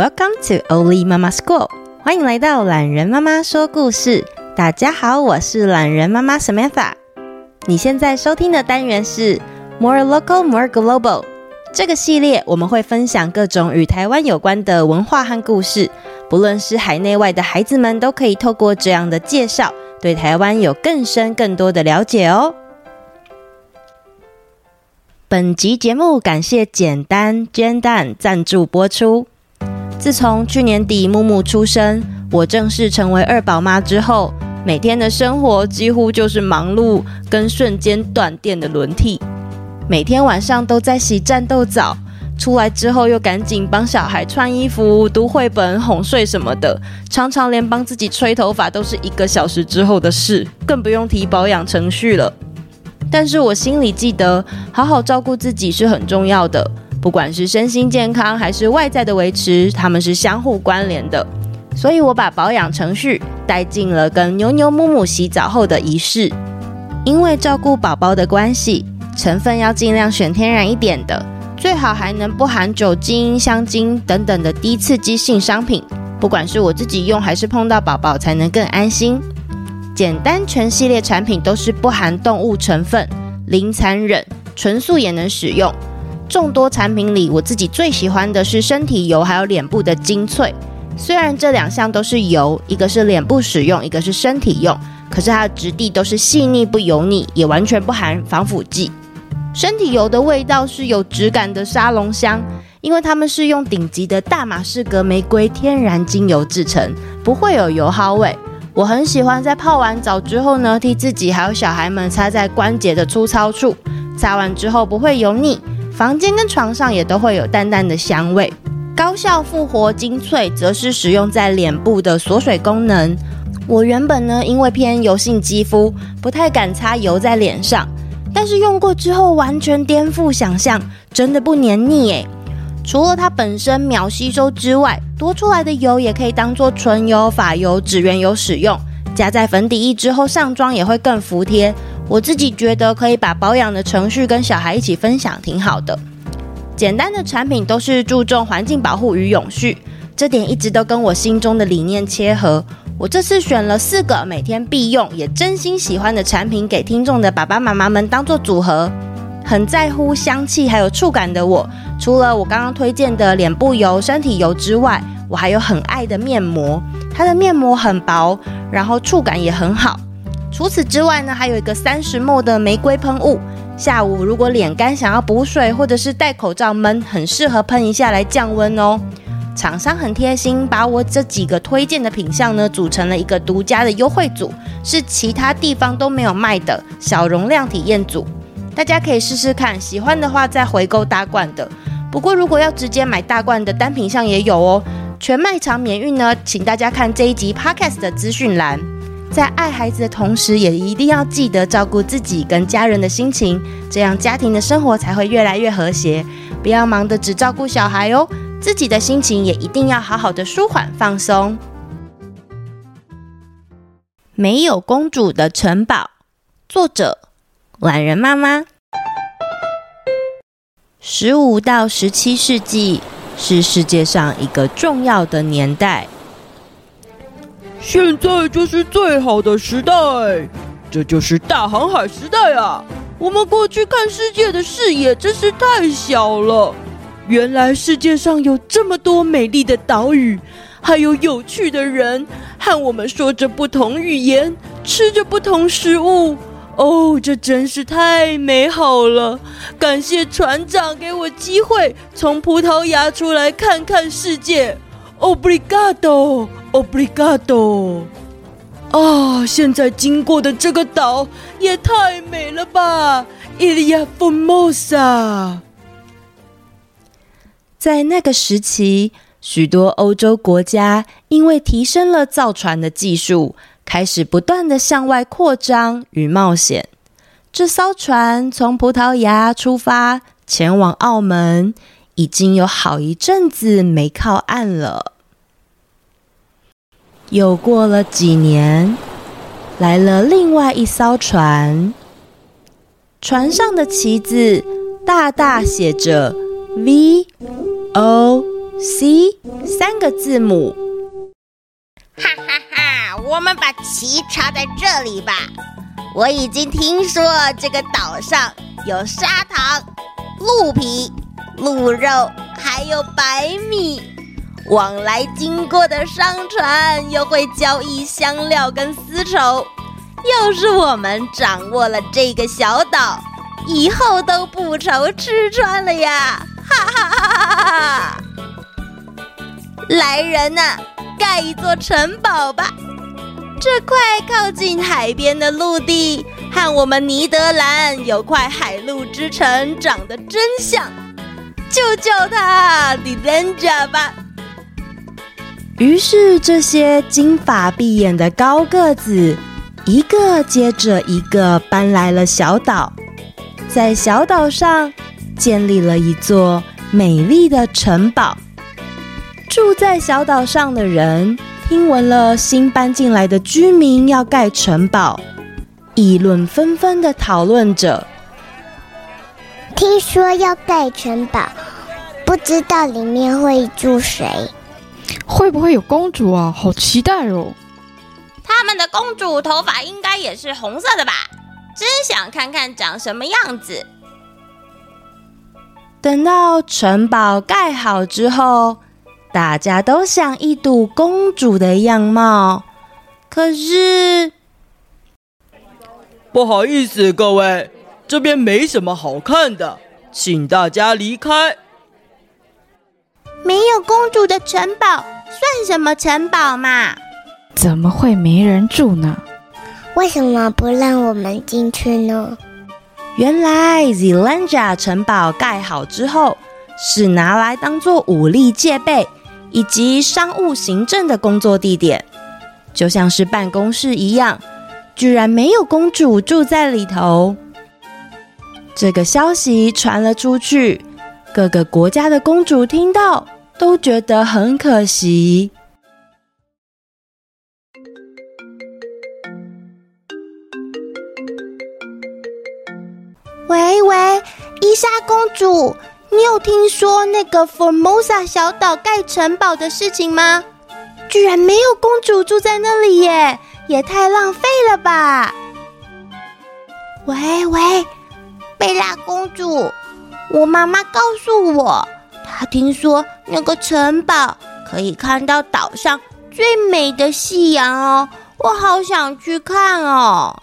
Welcome to Oli Mama School，欢迎来到懒人妈妈说故事。大家好，我是懒人妈妈 Samantha。你现在收听的单元是 More Local, More Global。这个系列我们会分享各种与台湾有关的文化和故事，不论是海内外的孩子们都可以透过这样的介绍，对台湾有更深更多的了解哦。本集节目感谢简单煎蛋赞助播出。自从去年底木木出生，我正式成为二宝妈之后，每天的生活几乎就是忙碌跟瞬间断电的轮替。每天晚上都在洗战斗澡，出来之后又赶紧帮小孩穿衣服、读绘本、哄睡什么的，常常连帮自己吹头发都是一个小时之后的事，更不用提保养程序了。但是我心里记得，好好照顾自己是很重要的。不管是身心健康，还是外在的维持，他们是相互关联的。所以我把保养程序带进了跟牛牛木木洗澡后的仪式。因为照顾宝宝的关系，成分要尽量选天然一点的，最好还能不含酒精、香精等等的低刺激性商品。不管是我自己用，还是碰到宝宝，才能更安心。简单全系列产品都是不含动物成分，零残忍，纯素也能使用。众多产品里，我自己最喜欢的是身体油，还有脸部的精粹。虽然这两项都是油，一个是脸部使用，一个是身体用，可是它的质地都是细腻不油腻，也完全不含防腐剂。身体油的味道是有质感的沙龙香，因为它们是用顶级的大马士革玫瑰天然精油制成，不会有油耗味。我很喜欢在泡完澡之后呢，替自己还有小孩们擦在关节的粗糙处，擦完之后不会油腻，房间跟床上也都会有淡淡的香味。高效复活精粹则是使用在脸部的锁水功能。我原本呢，因为偏油性肌肤，不太敢擦油在脸上，但是用过之后完全颠覆想象，真的不黏腻诶。除了它本身秒吸收之外，多出来的油也可以当做唇油、发油、指缘油使用，加在粉底液之后上妆也会更服帖。我自己觉得可以把保养的程序跟小孩一起分享，挺好的。简单的产品都是注重环境保护与永续，这点一直都跟我心中的理念切合。我这次选了四个每天必用也真心喜欢的产品，给听众的爸爸妈妈们当做组合。很在乎香气还有触感的我，除了我刚刚推荐的脸部油、身体油之外，我还有很爱的面膜。它的面膜很薄，然后触感也很好。除此之外呢，还有一个三十 ml 的玫瑰喷雾。下午如果脸干想要补水，或者是戴口罩闷，很适合喷一下来降温哦。厂商很贴心，把我这几个推荐的品项呢，组成了一个独家的优惠组，是其他地方都没有卖的小容量体验组。大家可以试试看，喜欢的话再回购大罐的。不过如果要直接买大罐的单品项也有哦，全卖场免运呢，请大家看这一集 Podcast 的资讯栏。在爱孩子的同时，也一定要记得照顾自己跟家人的心情，这样家庭的生活才会越来越和谐。不要忙得只照顾小孩哦，自己的心情也一定要好好的舒缓放松。没有公主的城堡，作者。懒人妈妈，十五到十七世纪是世界上一个重要的年代。现在就是最好的时代，这就是大航海时代啊！我们过去看世界的视野真是太小了。原来世界上有这么多美丽的岛屿，还有有趣的人，和我们说着不同语言，吃着不同食物。哦，这真是太美好了！感谢船长给我机会从葡萄牙出来看看世界。Obrigado Obrigado！。啊，现在经过的这个岛也太美了吧！Ilha Formosa。在那个时期，许多欧洲国家因为提升了造船的技术。开始不断的向外扩张与冒险。这艘船从葡萄牙出发，前往澳门，已经有好一阵子没靠岸了。又过了几年，来了另外一艘船，船上的旗子大大写着 “V O C 三个字母。哈哈哈！我们把旗插在这里吧。我已经听说这个岛上有砂糖、鹿皮、鹿肉，还有白米。往来经过的商船又会交易香料跟丝绸。要是我们掌握了这个小岛，以后都不愁吃穿了呀！哈哈哈哈哈哈！来人呐，盖一座城堡吧！这块靠近海边的陆地和我们尼德兰有块海陆之城长得真像，就叫它 Delenda 吧。于是，这些金发碧眼的高个子，一个接着一个搬来了小岛，在小岛上建立了一座美丽的城堡。住在小岛上的人听闻了新搬进来的居民要盖城堡，议论纷纷的讨论着。听说要盖城堡，不知道里面会住谁？会不会有公主啊？好期待哦！他们的公主头发应该也是红色的吧？真想看看长什么样子。等到城堡盖好之后，大家都想一睹公主的样貌。可是，不好意思，各位，这边没什么好看的，请大家离开。没有公主的城堡算什么城堡嘛？怎么会没人住呢？为什么不让我们进去呢？原来 Zealandia 城堡盖好之后，是拿来当做武力戒备以及商务行政的工作地点，就像是办公室一样。居然没有公主住在里头。这个消息传了出去，各个国家的公主听到都觉得很可惜。喂喂，伊莎公主，你有听说那个 Formosa 小岛盖城堡的事情吗？居然没有公主住在那里耶，也太浪费了吧！喂喂，贝拉公主，我妈妈告诉我，她听说那个城堡可以看到岛上最美的夕阳哦，我好想去看哦。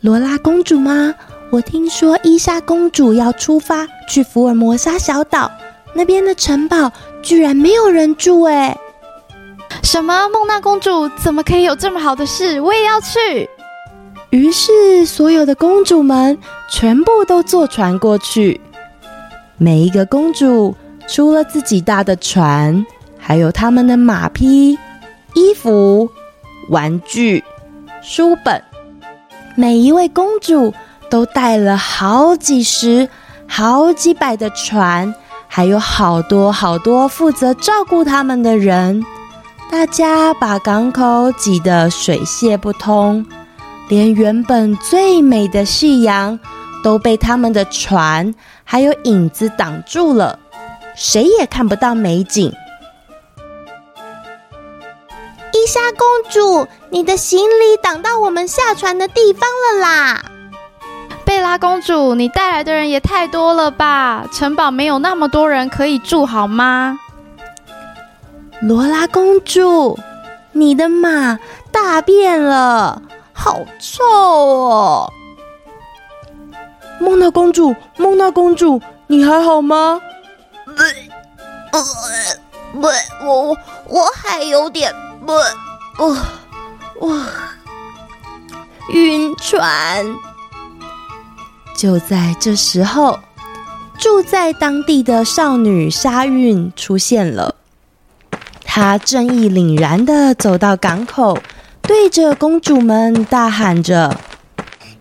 罗拉公主吗？我听说伊莎公主要出发去福尔摩沙小岛，那边的城堡居然没有人住诶。什么？梦娜公主怎么可以有这么好的事？我也要去。于是，所有的公主们全部都坐船过去。每一个公主出了自己搭的船，还有他们的马匹、衣服、玩具、书本。每一位公主都带了好几十、好几百的船，还有好多好多负责照顾他们的人。大家把港口挤得水泄不通，连原本最美的夕阳都被他们的船还有影子挡住了，谁也看不到美景。伊莎公主，你的行李挡到我们下船的地方了啦！贝拉公主，你带来的人也太多了吧？城堡没有那么多人可以住，好吗？罗拉公主，你的马大便了，好臭哦！梦娜公主，梦娜公主，你还好吗？不，我我我还有点。不，我我晕船。就在这时候，住在当地的少女沙韵出现了。他正义凛然地走到港口，对着公主们大喊着：“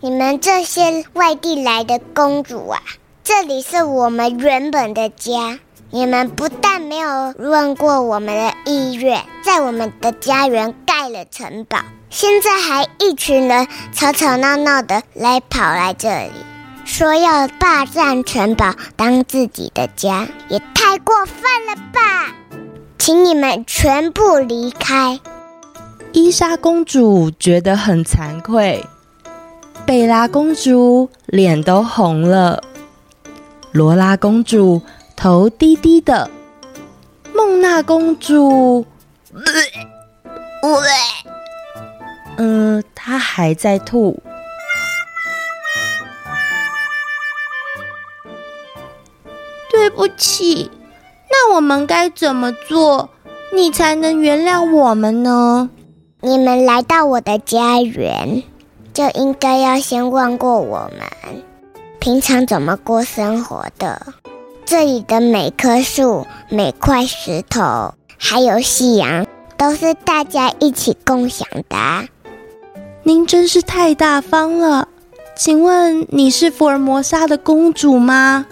你们这些外地来的公主啊，这里是我们原本的家。”你们不但没有问过我们的意愿，在我们的家园盖盖了城堡，现在还一群人吵吵闹闹的来跑来这里，说要霸占城堡当自己的家，也太过分了吧！请你们全部离开。伊莎公主觉得很惭愧，贝拉公主脸都红了，罗拉公主头低低的，孟娜公主，嗯，她还在吐。对不起。那我们该怎么做，你才能原谅我们呢？你们来到我的家园，就应该要先问过我们，平常怎么过生活的。这里的每棵树、每块石头，还有夕阳，都是大家一起共享的。您真是太大方了。请问你是福尔摩沙的公主吗？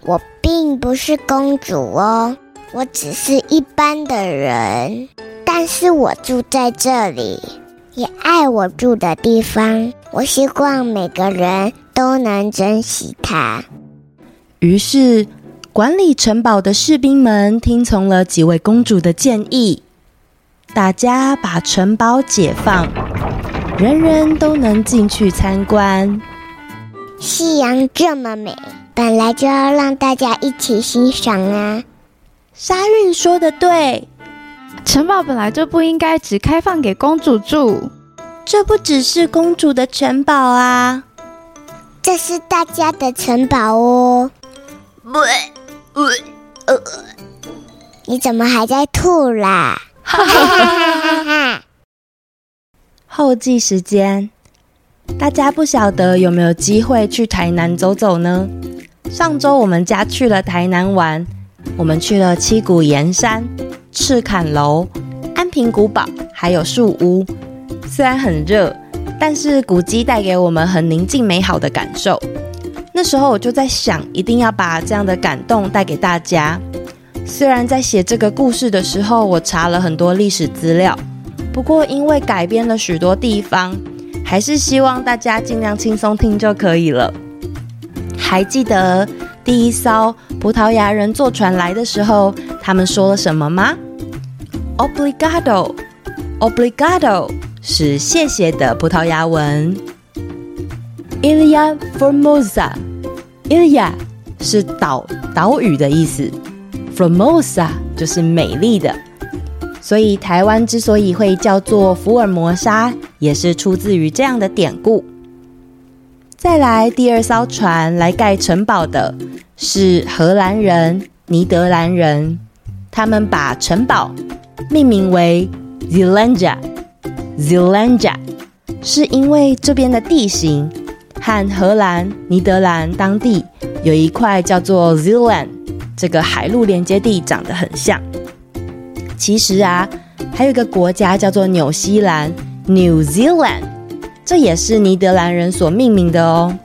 我并不是公主哦，我只是一般的人，但是我住在这里，也爱我住的地方。我希望每个人都能珍惜它。于是，管理城堡的士兵们听从了几位公主的建议，大家把城堡解放，人人都能进去参观。夕阳这么美。本来就要让大家一起欣赏啊！沙韵说的对，城堡本来就不应该只开放给公主住。这不只是公主的城堡啊，这是大家的城堡哦。不，呃，呃，你怎么还在吐啦？哈哈哈哈哈！后记时间，大家不晓得有没有机会去台南走走呢？上周我们家去了台南玩，我们去了七股盐山、赤崁楼、安平古堡，还有树屋。虽然很热，但是古迹带给我们很宁静美好的感受。那时候我就在想，一定要把这样的感动带给大家。虽然在写这个故事的时候，我查了很多历史资料，不过因为改编了许多地方，还是希望大家尽量轻松听就可以了。还记得第一艘葡萄牙人坐船来的时候，他们说了什么吗？Obrigado，Obrigado 是谢谢的葡萄牙文。Ilha Formosa，Ilha 是岛岛屿的意思，Formosa 就是美丽的。所以台湾之所以会叫做福尔摩沙，也是出自于这样的典故。再来第二艘船来盖城堡的是荷兰人、尼德兰人，他们把城堡命名为 Zeelandia。Zeelandia 是因为这边的地形和荷兰、尼德兰当地有一块叫做 Zeeland 这个海陆连接地长得很像。其实啊，还有一个国家叫做纽西兰 （New Zealand）。这也是尼德兰人所命名的哦。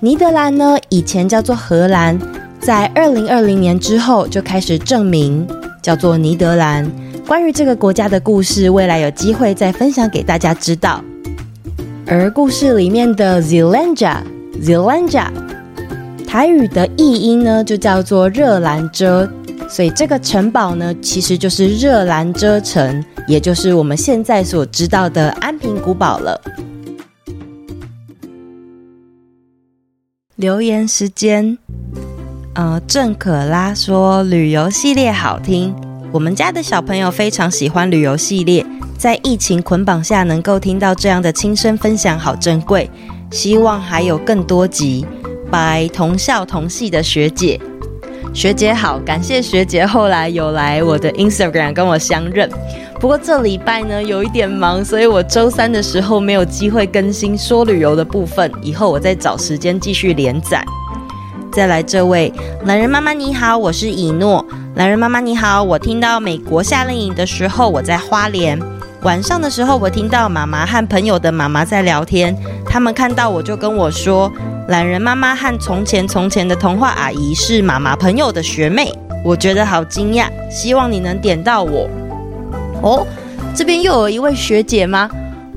尼德兰呢，以前叫做荷兰，在二零二零年之后就开始正名，叫做尼德兰。关于这个国家的故事，未来有机会再分享给大家知道。而故事里面的 Zeelandia，Zeelandia，台语的译音呢，就叫做热兰遮，所以这个城堡呢，其实就是热兰遮城，也就是我们现在所知道的安平古堡了。留言时间，呃，郑可拉说旅游系列好听，我们家的小朋友非常喜欢旅游系列，在疫情捆绑下能够听到这样的亲身分享，好珍贵。希望还有更多集。拜同校同系的学姐，学姐好，感谢学姐后来有来我的 Instagram 跟我相认。不过这礼拜呢有一点忙，所以我周三的时候没有机会更新说旅游的部分。以后我再找时间继续连载。再来这位懒人妈妈你好，我是以诺。懒人妈妈你好，我听到美国夏令营的时候，我在花莲。晚上的时候，我听到妈妈和朋友的妈妈在聊天，他们看到我就跟我说，榄仁妈妈和从前从前的童话阿姨是妈妈朋友的学妹。我觉得好惊讶，希望你能点到我。哦，这边又有一位学姐吗？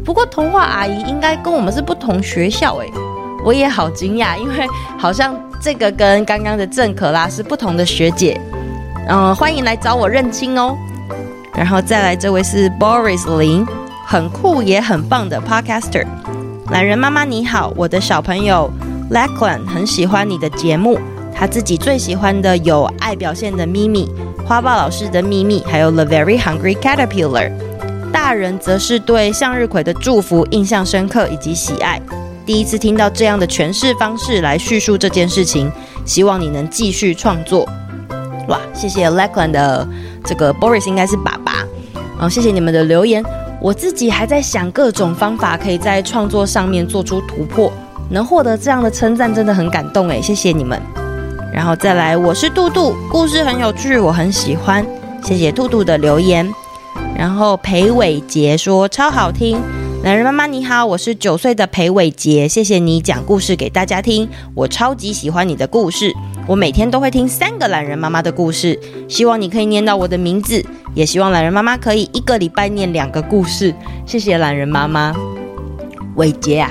不过童话阿姨应该跟我们是不同学校诶，我也好惊讶，因为好像这个跟刚刚的郑可拉是不同的学姐。嗯，欢迎来找我认亲哦。然后再来这位是 Boris 林，很酷也很棒的 Podcaster。懒人妈妈你好，我的小朋友 Lachlan 很喜欢你的节目，他自己最喜欢的有爱表现的咪咪、花豹老师的秘密，还有 The Very Hungry Caterpillar。大人则是对向日葵的祝福印象深刻以及喜爱。第一次听到这样的诠释方式来叙述这件事情，希望你能继续创作。哇，谢谢 Lachlan 的这个 Boris 应该是爸爸。嗯，谢谢你们的留言。我自己还在想各种方法，可以在创作上面做出突破。能获得这样的称赞，真的很感动诶，谢谢你们。然后再来，我是杜杜，故事很有趣，我很喜欢。谢谢杜杜的留言。然后裴伟杰说超好听，懒人妈妈你好，我是九岁的裴伟杰，谢谢你讲故事给大家听，我超级喜欢你的故事，我每天都会听三个懒人妈妈的故事，希望你可以念到我的名字，也希望懒人妈妈可以一个礼拜念两个故事，谢谢懒人妈妈。伟杰啊，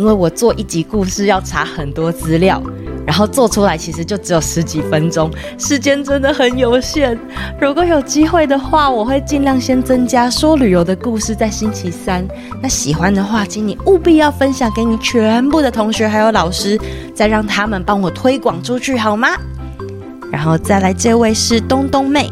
因为我做一集故事要查很多资料。然后做出来其实就只有十几分钟，时间真的很有限。如果有机会的话，我会尽量先增加说旅游的故事在星期三。那喜欢的话，请你务必要分享给你全部的同学还有老师，再让他们帮我推广出去，好吗？然后再来这位是东东妹，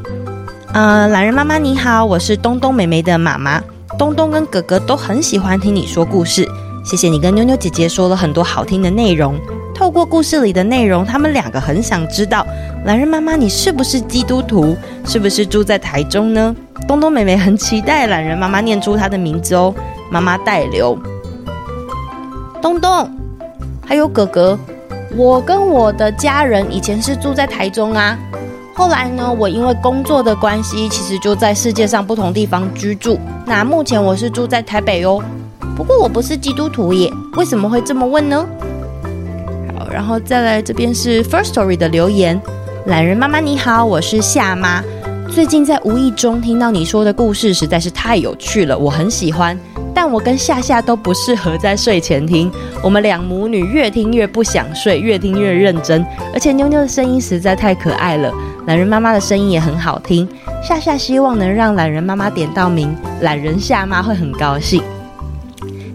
呃，懒人妈妈你好，我是东东妹妹的妈妈。东东跟哥哥都很喜欢听你说故事，谢谢你跟妞妞姐姐说了很多好听的内容。透过故事里的内容，他们两个很想知道，懒人妈妈你是不是基督徒？是不是住在台中呢？东东妹妹很期待懒人妈妈念出她的名字哦，妈妈代留。东东，还有哥哥，我跟我的家人以前是住在台中啊，后来呢，我因为工作的关系，其实就在世界上不同地方居住。那目前我是住在台北哦，不过我不是基督徒耶，为什么会这么问呢？好然后再来这边是 first story 的留言，懒人妈妈你好，我是夏妈。最近在无意中听到你说的故事，实在是太有趣了，我很喜欢。但我跟夏夏都不适合在睡前听，我们两母女越听越不想睡，越听越认真。而且妞妞的声音实在太可爱了，懒人妈妈的声音也很好听。夏夏希望能让懒人妈妈点到名，懒人夏妈会很高兴。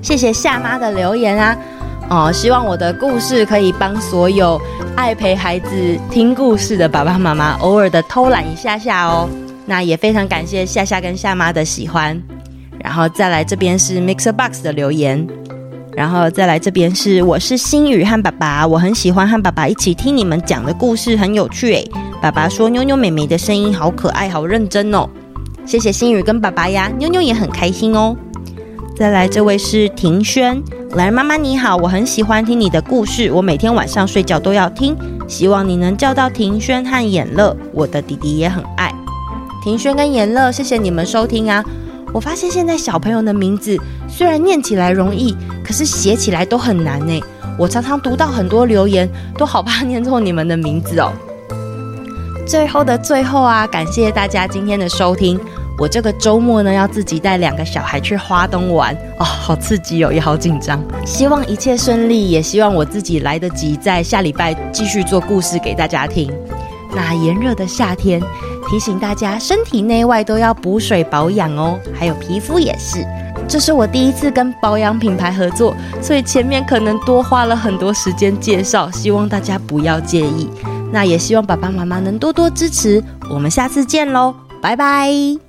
谢谢夏妈的留言啊。哦，希望我的故事可以帮所有爱陪孩子听故事的爸爸妈妈偶尔的偷懒一下下哦。那也非常感谢夏夏跟夏妈的喜欢。然后再来这边是 Mixer Box 的留言，然后再来这边是我是星宇和爸爸，我很喜欢和爸爸一起听你们讲的故事，很有趣诶。爸爸说妞妞妹妹的声音好可爱，好认真哦。谢谢星宇跟爸爸呀，妞妞也很开心哦。再来这位是庭轩。兰妈妈你好，我很喜欢听你的故事，我每天晚上睡觉都要听。希望你能叫到庭轩和衍乐，我的弟弟也很爱庭轩跟衍乐。谢谢你们收听啊！我发现现在小朋友的名字虽然念起来容易，可是写起来都很难呢。我常常读到很多留言，都好怕念错你们的名字哦。最后的最后啊，感谢大家今天的收听。我这个周末呢，要自己带两个小孩去花东玩哦，好刺激哦，也好紧张。希望一切顺利，也希望我自己来得及在下礼拜继续做故事给大家听。那炎热的夏天，提醒大家身体内外都要补水保养哦，还有皮肤也是。这是我第一次跟保养品牌合作，所以前面可能多花了很多时间介绍，希望大家不要介意。那也希望爸爸妈妈能多多支持。我们下次见喽，拜拜。